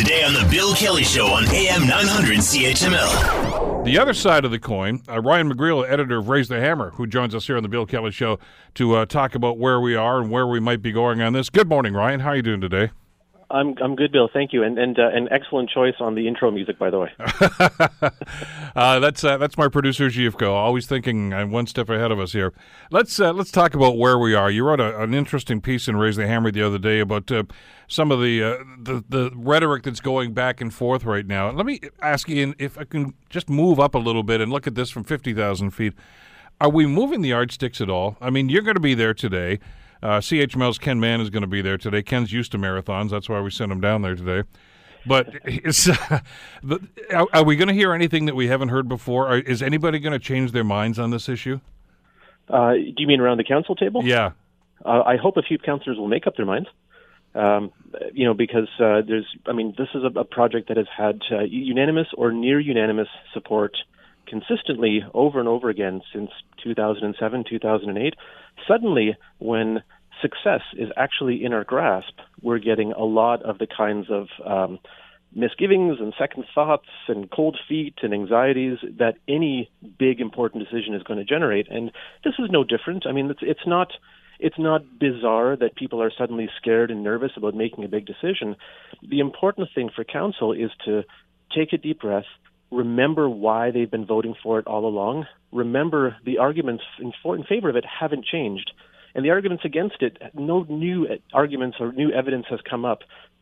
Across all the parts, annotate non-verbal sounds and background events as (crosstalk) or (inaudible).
Today on The Bill Kelly Show on AM 900 CHML. The other side of the coin, uh, Ryan McGreal, editor of Raise the Hammer, who joins us here on The Bill Kelly Show to uh, talk about where we are and where we might be going on this. Good morning, Ryan. How are you doing today? I'm I'm good, Bill. Thank you, and and uh, an excellent choice on the intro music, by the way. (laughs) uh, that's uh, that's my producer Gifko, always thinking one step ahead of us here. Let's uh, let's talk about where we are. You wrote a, an interesting piece in Raise the Hammer the other day about uh, some of the, uh, the the rhetoric that's going back and forth right now. Let me ask you if I can just move up a little bit and look at this from fifty thousand feet. Are we moving the yardsticks at all? I mean, you're going to be there today. Uh, CHML's Ken Mann is going to be there today. Ken's used to marathons. That's why we sent him down there today. But uh, (laughs) are, are, we going to hear anything that we haven't heard before? Are, is anybody going to change their minds on this issue? Uh, do you mean around the council table? Yeah. Uh, I hope a few councillors will make up their minds. Um, you know, because uh, there's, I mean, this is a, a project that has had uh, unanimous or near unanimous support consistently over and over again since 2007, 2008. Suddenly, when success is actually in our grasp, we're getting a lot of the kinds of um, misgivings and second thoughts and cold feet and anxieties that any big important decision is going to generate. And this is no different. I mean, it's, it's not it's not bizarre that people are suddenly scared and nervous about making a big decision. The important thing for council is to take a deep breath, remember why they've been voting for it all along. Remember the arguments in, for, in favor of it haven't changed. And the arguments against it, no new arguments or new evidence has come up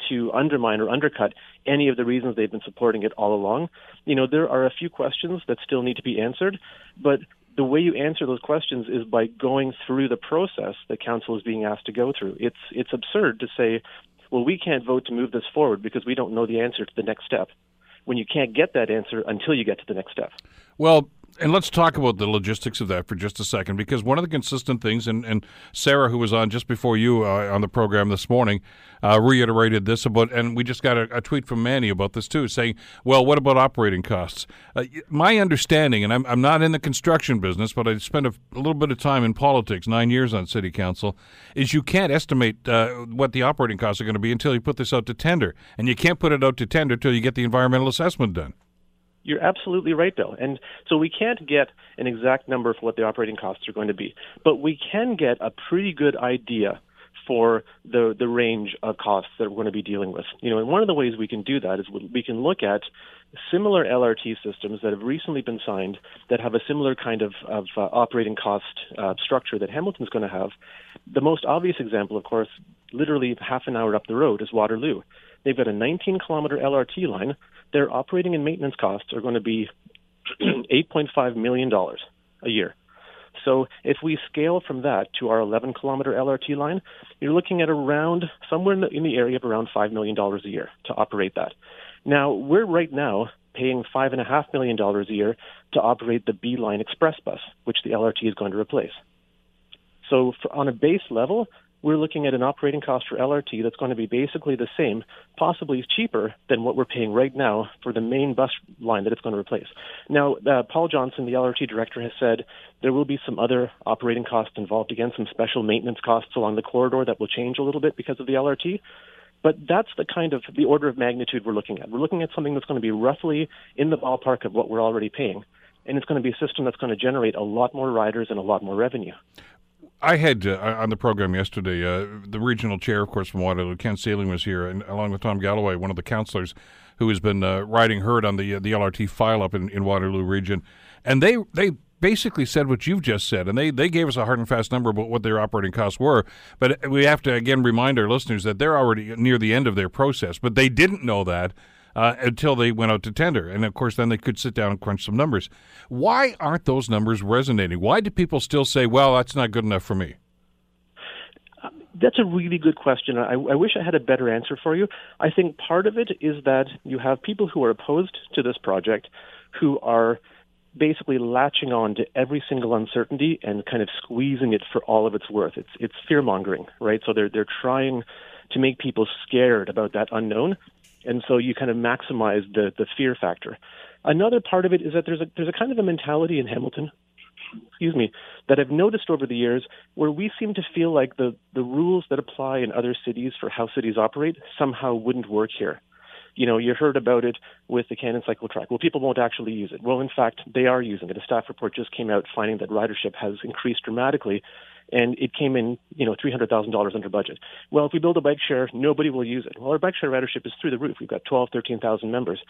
to undermine or undercut any of the reasons they've been supporting it all along. You know, there are a few questions that still need to be answered, but the way you answer those questions is by going through the process that council is being asked to go through. It's it's absurd to say, well, we can't vote to move this forward because we don't know the answer to the next step when you can't get that answer until you get to the next step. Well, and let's talk about the logistics of that for just a second, because one of the consistent things, and, and Sarah, who was on just before you uh, on the program this morning, uh, reiterated this about, and we just got a, a, tweet from Manny about this too, saying, "Well, what about operating costs?" Uh, my understanding, and I'm, I'm not in the construction business, but I spent a, a, little bit of time in politics, nine years on city council, is you can't estimate uh, what the operating costs are going to be until you put this out to tender, and you can't put it out to tender until you get the environmental assessment done. You're absolutely right, Bill. And so we can't get an exact number for what the operating costs are going to be, but we can get a pretty good idea for the the range of costs that we're going to be dealing with. You know, and one of the ways we can do that is we can look at similar LRT systems that have recently been signed that have a similar kind of, of uh, operating cost uh, structure that Hamilton's going to have. The most obvious example, of course, literally half an hour up the road is Waterloo. They've got a 19 kilometer LRT line. Their operating and maintenance costs are going to be (clears throat) $8.5 million a year. So if we scale from that to our 11 kilometer LRT line, you're looking at around somewhere in the, in the area of around $5 million a year to operate that. Now, we're right now paying $5.5 million a year to operate the B Line Express bus, which the LRT is going to replace. So, for, on a base level, we're looking at an operating cost for LRT that's going to be basically the same, possibly cheaper than what we're paying right now for the main bus line that it's going to replace. Now, uh, Paul Johnson, the LRT director, has said there will be some other operating costs involved, again, some special maintenance costs along the corridor that will change a little bit because of the LRT. But that's the kind of the order of magnitude we're looking at. We're looking at something that's going to be roughly in the ballpark of what we're already paying. And it's going to be a system that's going to generate a lot more riders and a lot more revenue. I had uh, on the program yesterday uh, the regional chair, of course, from Waterloo, Ken Seiling, was here, and along with Tom Galloway, one of the councillors who has been uh, riding herd on the uh, the LRT file up in, in Waterloo region, and they they basically said what you've just said, and they, they gave us a hard and fast number about what their operating costs were. But we have to again remind our listeners that they're already near the end of their process, but they didn't know that uh, until they went out to tender. And of course, then they could sit down and crunch some numbers. Why aren't those numbers resonating? Why do people still say, well, that's not good enough for me? That's a really good question. I, I, wish I had a better answer for you. I think part of it is that you have people who are opposed to this project who are basically latching on to every single uncertainty and kind of squeezing it for all of its worth. It's it's fear mongering, right? So they're they're trying to make people scared about that unknown and so you kind of maximize the the fear factor. Another part of it is that there's a there's a kind of a mentality in Hamilton, excuse me, that I've noticed over the years where we seem to feel like the the rules that apply in other cities for how cities operate somehow wouldn't work here. You know, you heard about it with the Cannon Cycle Track. Well, people won't actually use it. Well, in fact, they are using it. A staff report just came out finding that ridership has increased dramatically and it came in, you know, three hundred thousand dollars under budget. Well, if we build a bike share, nobody will use it. Well, our bike share ridership is through the roof. We've got 12, 13,000 members.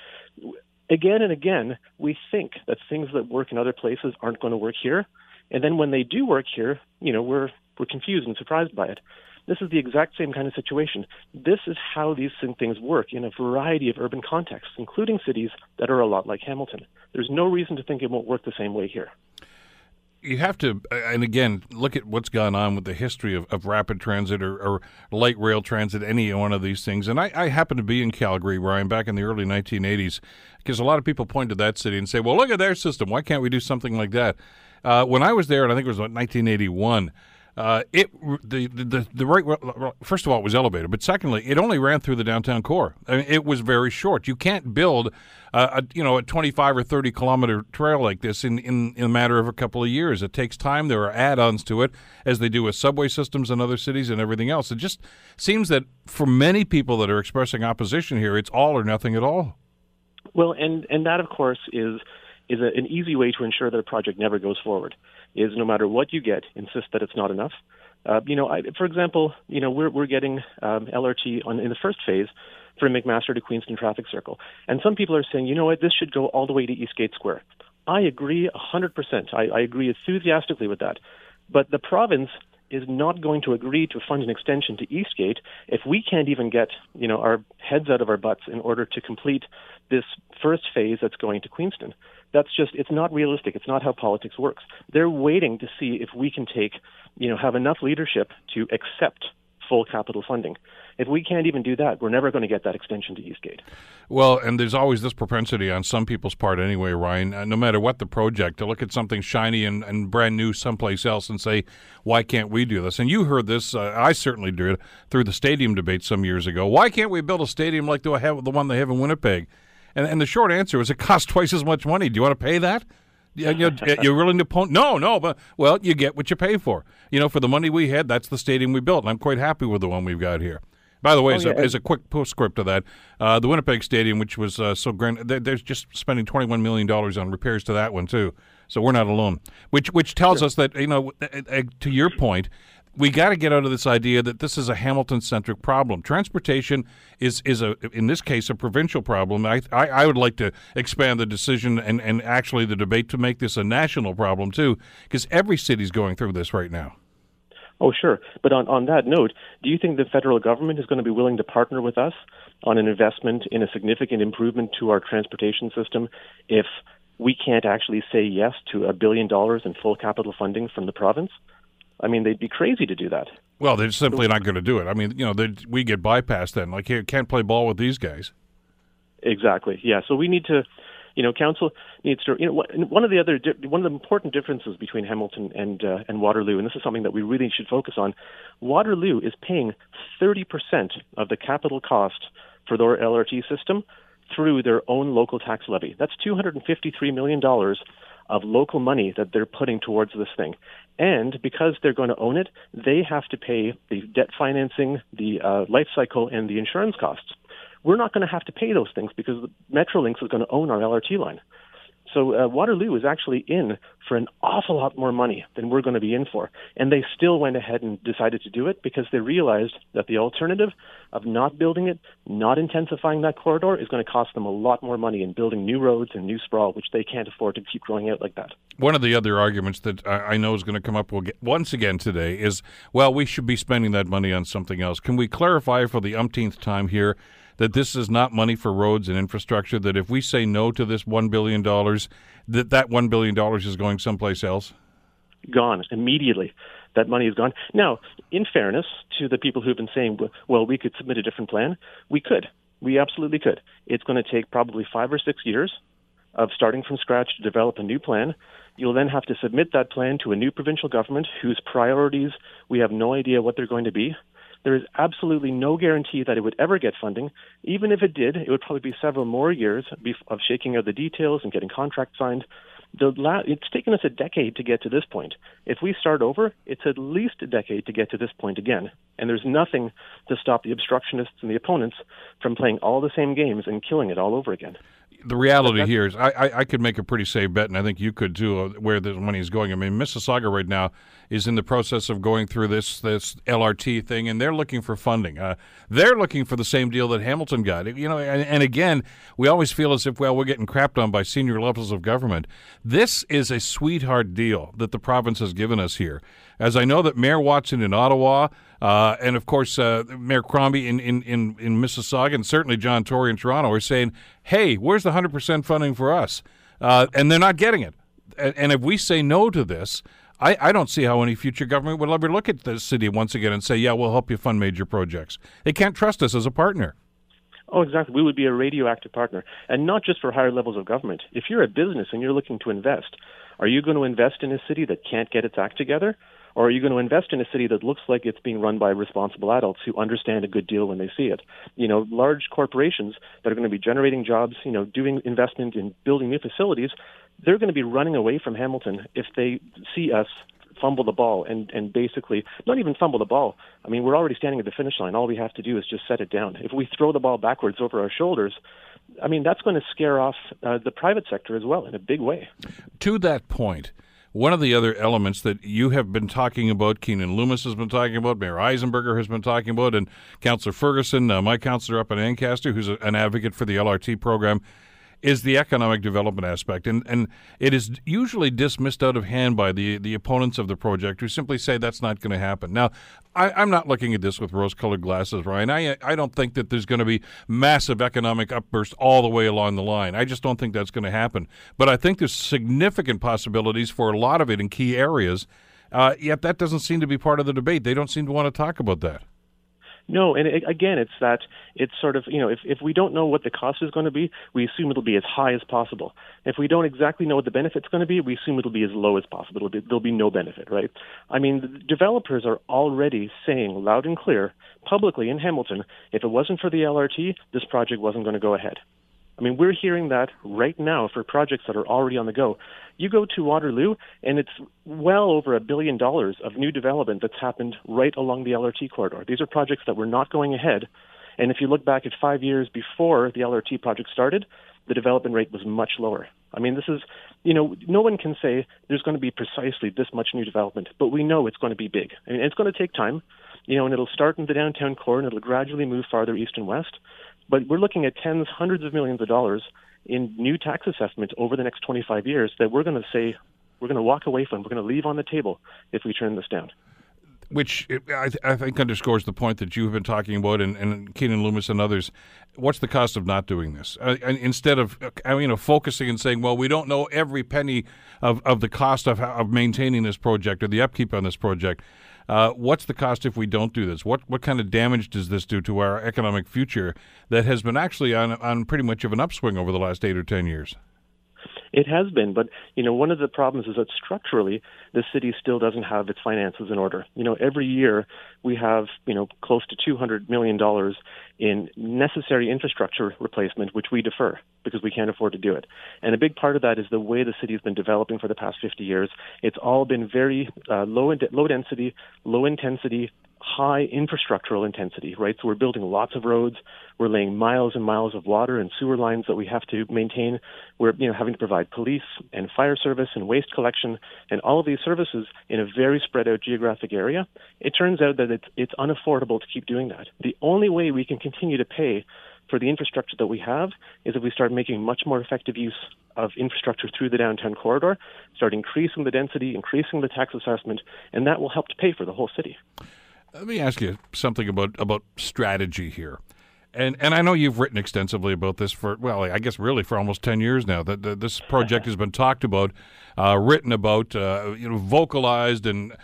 Again and again, we think that things that work in other places aren't going to work here, and then when they do work here, you know, we're we're confused and surprised by it. This is the exact same kind of situation. This is how these things work in a variety of urban contexts, including cities that are a lot like Hamilton. There's no reason to think it won't work the same way here you have to, and again, look at what's gone on with the history of, of rapid transit or, or, light rail transit, any one of these things. And I, I happen to be in Calgary, Ryan, back in the early 1980s, because a lot of people point to that city and say, well, look at their system. Why can't we do something like that? Uh, when I was there, and I think it was 1981, uh, it the, the the right first of all it was elevated, but secondly it only ran through the downtown core. I mean, it was very short. You can't build a you know a 25 or 30 kilometer trail like this in, in in a matter of a couple of years. It takes time. There are add-ons to it, as they do with subway systems in other cities and everything else. It just seems that for many people that are expressing opposition here, it's all or nothing at all. Well, and and that of course is is a, an easy way to ensure that a project never goes forward is no matter what you get, insist that it's not enough. Uh, you know, I, for example, you know, we're we're getting um, LRT on in the first phase from McMaster to Queenston Traffic Circle, and some people are saying, you know what, this should go all the way to Eastgate Square. I agree 100%. I, I agree enthusiastically with that. But the province is not going to agree to fund an extension to Eastgate if we can't even get, you know, our heads out of our butts in order to complete this first phase that's going to Queenston. That's just it's not realistic. It's not how politics works. They're waiting to see if we can take, you know, have enough leadership to accept full capital funding. If we can't even do that, we're never going to get that extension to Eastgate. Well, and there's always this propensity on some people's part anyway, Ryan, uh, no matter what the project, to look at something shiny and, and brand new someplace else and say, why can't we do this? And you heard this, uh, I certainly did, through the stadium debate some years ago. Why can't we build a stadium like the, the one they have in Winnipeg? And, and the short answer is it costs twice as much money. Do you want to pay that? You, you're willing to pon- no no but well you get what you pay for you know for the money we had that's the stadium we built and i'm quite happy with the one we've got here by the way, oh, as, yeah. a, as, a, quick postscript to that, uh, the Winnipeg Stadium, which was uh, so grand, they're, they're, just spending $21 million on repairs to that one, too. So we're not alone. Which which tells sure. us that, you know, uh, uh, to your point, we got to get out of this idea that this is a Hamilton centric problem. Transportation is is a in this case a provincial problem. I, I, I would like to expand the decision and and actually the debate to make this a national problem too, because every city's going through this right now. Oh, sure. But on, on that note, do you think the federal government is going to be willing to partner with us on an investment in a significant improvement to our transportation system if we can't actually say yes to a billion dollars in full capital funding from the province? I mean, they'd be crazy to do that. Well, they're simply not going to do it. I mean, you know, we get bypassed then. Like, you can't play ball with these guys. Exactly. Yeah. So we need to, you know, council needs to. You know, one of the other one of the important differences between Hamilton and uh, and Waterloo, and this is something that we really should focus on. Waterloo is paying 30 percent of the capital cost for their LRT system through their own local tax levy. That's 253 million dollars of local money that they're putting towards this thing. And because they're going to own it, they have to pay the debt financing, the uh, life cycle, and the insurance costs. We're not going to have to pay those things because Metrolinx is going to own our LRT line. So uh, Waterloo is actually in for an awful lot more money than we're going to be in for. And they still went ahead and decided to do it because they realized that the alternative of not building it, not intensifying that corridor, is going to cost them a lot more money in building new roads and new sprawl, which they can't afford to keep growing out like that. One of the other arguments that I know is going to come up once again today is, well, we should be spending that money on something else. Can we clarify for the umpteenth time here that this is not money for roads and infrastructure, that if we say no to this $1 billion, that that $1 billion is going someplace else? Gone immediately. That money is gone. Now, in fairness to the people who've been saying, well, we could submit a different plan, we could. We absolutely could. It's going to take probably five or six years of starting from scratch to develop a new plan. You'll then have to submit that plan to a new provincial government whose priorities we have no idea what they're going to be. There is absolutely no guarantee that it would ever get funding. Even if it did, it would probably be several more years of shaking out the details and getting contracts signed. la- it's taken us a decade to get to this point. If we start over, it's at least a decade to get to this point again. And there's nothing to stop the obstructionists and the opponents from playing all the same games and killing it all over again the reality here is I, I, I, could make a pretty safe bet, and I think you could too, uh, where the money is going. I mean, Mississauga right now is in the process of going through this this LRT thing, and they're looking for funding. Uh, they're looking for the same deal that Hamilton got. You know, and, and again, we always feel as if well we're getting crapped on by senior levels of government. This is a sweetheart deal that the province has given us here. As I know that Mayor Watson in Ottawa, uh, and of course uh, Mayor Crombie in, in, in, in Mississauga, and certainly John Tory in Toronto are saying, hey, where's the 100% funding for us? Uh, and they're not getting it. And, and, if we say no to this, I, I don't see how any future government will ever look at the city once again and say, yeah, we'll help you fund major projects. They can't trust us as a partner. Oh, exactly. We would be a radioactive partner, and not just for higher levels of government. If you're a business and you're looking to invest, are you going to invest in a city that can't get its act together? Or are you going to invest in a city that looks like it's being run by responsible adults who understand a good deal when they see it? You know, large corporations that are going to be generating jobs, you know, doing investment in building new facilities, they're going to be running away from Hamilton if they see us fumble the ball and, and basically not even fumble the ball. I mean, we're already standing at the finish line. All we have to do is just set it down. If we throw the ball backwards over our shoulders, I mean, that's going to scare off uh, the private sector as well in a big way. To that point, one of the other elements that you have been talking about, Keanin Loomis has been talking about, Mayor Eisenberger has been talking about, and Councillor Ferguson, uh, my councillor up in Ancaster, who's a, an advocate for the LRT program, is the economic development aspect, and and it is usually dismissed out of hand by the the opponents of the project, who simply say that's not going to happen. Now, I, am not looking at this with rose-colored glasses, Ryan. I I don't think that there's going to be massive economic upburst all the way along the line. I just don't think that's going to happen. But I think there's significant possibilities for a lot of it in key areas. Uh, yet that doesn't seem to be part of the debate. They don't seem to want to talk about that. No, and it, again, it's that it's sort of you know if if we don't know what the cost is going to be, we assume it'll be as high as possible. If we don't exactly know what the benefit's going to be, we assume it'll be as low as possible. Be, there'll be no benefit, right? I mean, developers are already saying loud and clear publicly in Hamilton, if it wasn't for the LRT, this project wasn't going to go ahead. I mean, we're hearing that right now for projects that are already on the go. You go to Waterloo, and it's well over a billion dollars of new development that's happened right along the LRT corridor. These are projects that were not going ahead. And if you look back at five years before the LRT project started, the development rate was much lower. I mean, this is, you know, no one can say there's going to be precisely this much new development, but we know it's going to be big. I mean, it's going to take time, you know, and it'll start in the downtown core and it'll gradually move farther east and west. But we're looking at tens, hundreds of millions of dollars in new tax assessments over the next 25 years that we're going to say we're going to walk away from. We're going to leave on the table if we turn this down. Which I, I think underscores the point that you've been talking about, and, and Keanin Loomis and others. What's the cost of not doing this? Uh, instead of uh, you know focusing and saying, well, we don't know every penny of, of the cost of, of maintaining this project or the upkeep on this project. Uh, what's the cost if we don't do this? What what kind of damage does this do to our economic future that has been actually on on pretty much of an upswing over the last eight or ten years? It has been, but you know, one of the problems is that structurally, the city still doesn't have its finances in order. You know, every year we have you know close to two hundred million dollars in necessary infrastructure replacement, which we defer because we can't afford to do it. And a big part of that is the way the city has been developing for the past 50 years. It's all been very uh, low, in- low density, low intensity, high infrastructural intensity, right? So we're building lots of roads, we're laying miles and miles of water and sewer lines that we have to maintain. We're you know having to provide police and fire service and waste collection and all of these services in a very spread out geographic area. It turns out that it's it's unaffordable to keep doing that. The only way we can continue to pay for the infrastructure that we have is if we start making much more effective use of infrastructure through the downtown corridor, start increasing the density, increasing the tax assessment, and that will help to pay for the whole city. Let me ask you something about, about strategy here. And and I know you've written extensively about this for well, I guess really for almost ten years now. That this project has been talked about, uh, written about, uh, you know, vocalized and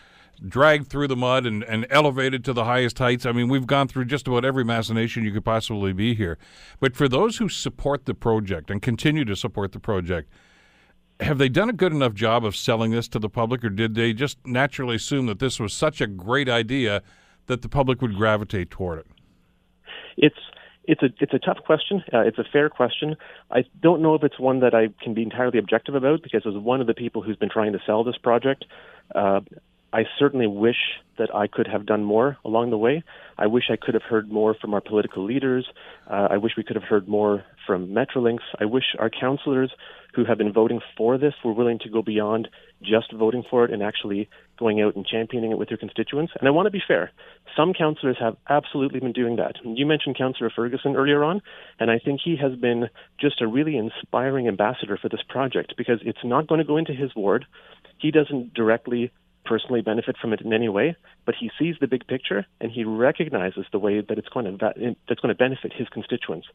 dragged through the mud and, and elevated to the highest heights. I mean, we've gone through just about every machination you could possibly be here. But for those who support the project and continue to support the project, have they done a good enough job of selling this to the public, or did they just naturally assume that this was such a great idea that the public would gravitate toward it? It's It's a it's a tough question. Uh, it's a fair question. I don't know if it's one that I can be entirely objective about because as one of the people who's been trying to sell this project, uh, I certainly wish that I could have done more along the way. I wish I could have heard more from our political leaders. Uh, I wish we could have heard more from Metrolinx. I wish our councillors who have been voting for this were willing to go beyond just voting for it and actually going out and championing it with their constituents. And I want to be fair. Some councillors have absolutely been doing that. You mentioned Councillor Ferguson earlier on, and I think he has been just a really inspiring ambassador for this project because it's not going to go into his ward. He doesn't directly personally benefit from it in any way, but he sees the big picture and he recognizes the way that it's going to that's going to benefit his constituents.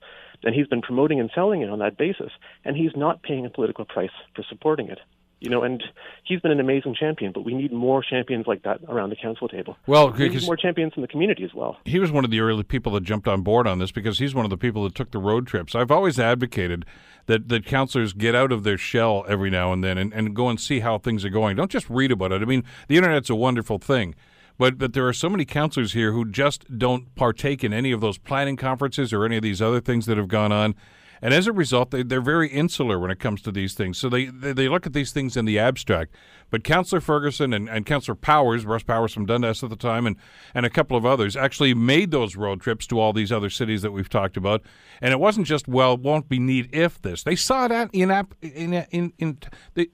And he's been promoting and selling it on that basis, and he's not paying a political price for supporting it. You know, and he's been an amazing champion, but we need more champions like that around the council table. Well, we need more champions in the community as well. He was one of the early people that jumped on board on this because he's one of the people that took the road trips. I've always advocated that, that councillors get out of their shell every now and then and, and go and see how things are going. Don't just read about it. I mean, the internet's a wonderful thing. But, but there are so many councillors here who just don't partake in any of those planning conferences or any of these other things that have gone on. And as a result, they, they're very insular when it comes to these things. So they, they, they look at these things in the abstract. But Councillor Ferguson and, and Councillor Powers, Russ Powers from Dundas at the time, and, and a couple of others actually made those road trips to all these other cities that we've talked about. And it wasn't just, well, won't be neat if this. They saw that in, ap- in, in, in,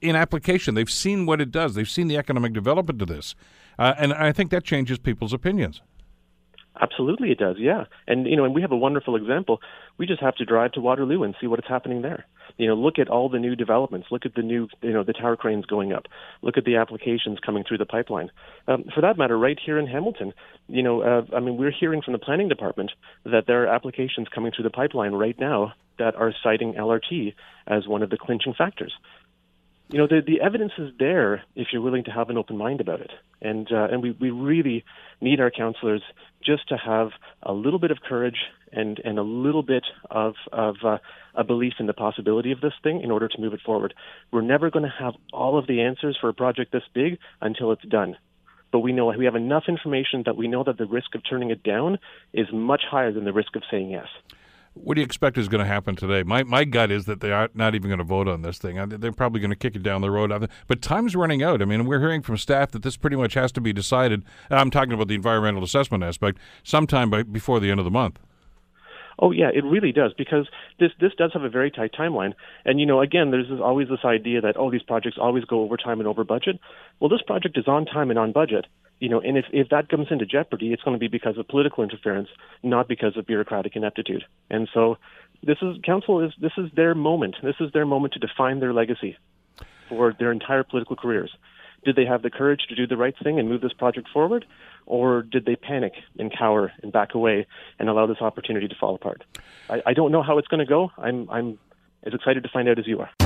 in application. They've seen what it does, they've seen the economic development of this. Uh, and I think that changes people's opinions. Absolutely, it does. Yeah, and you know, and we have a wonderful example. We just have to drive to Waterloo and see what is happening there. You know, look at all the new developments. Look at the new, you know, the tower cranes going up. Look at the applications coming through the pipeline. Um, for that matter, right here in Hamilton, you know, uh, I mean, we're hearing from the planning department that there are applications coming through the pipeline right now that are citing LRT as one of the clinching factors you know the the evidence is there if you're willing to have an open mind about it. And uh, and we we really need our councillors just to have a little bit of courage and and a little bit of of uh, a belief in the possibility of this thing in order to move it forward. We're never going to have all of the answers for a project this big until it's done. But we know we have enough information that we know that the risk of turning it down is much higher than the risk of saying yes what do you expect is going to happen today? My my gut is that they are not even going to vote on this thing. They're probably going to kick it down the road. But time's running out. I mean, we're hearing from staff that this pretty much has to be decided. I'm talking about the environmental assessment aspect sometime by, before the end of the month. Oh yeah, it really does because this this does have a very tight timeline. And you know, again, there's always this idea that oh, these projects always go over time and over budget. Well, this project is on time and on budget you know, and if, if that comes into jeopardy, it's going to be because of political interference, not because of bureaucratic ineptitude. And so, this is council is this is their moment. This is their moment to define their legacy for their entire political careers. Did they have the courage to do the right thing and move this project forward, or did they panic and cower and back away and allow this opportunity to fall apart? I, I don't know how it's going to go. I'm I'm as excited to find out as you are.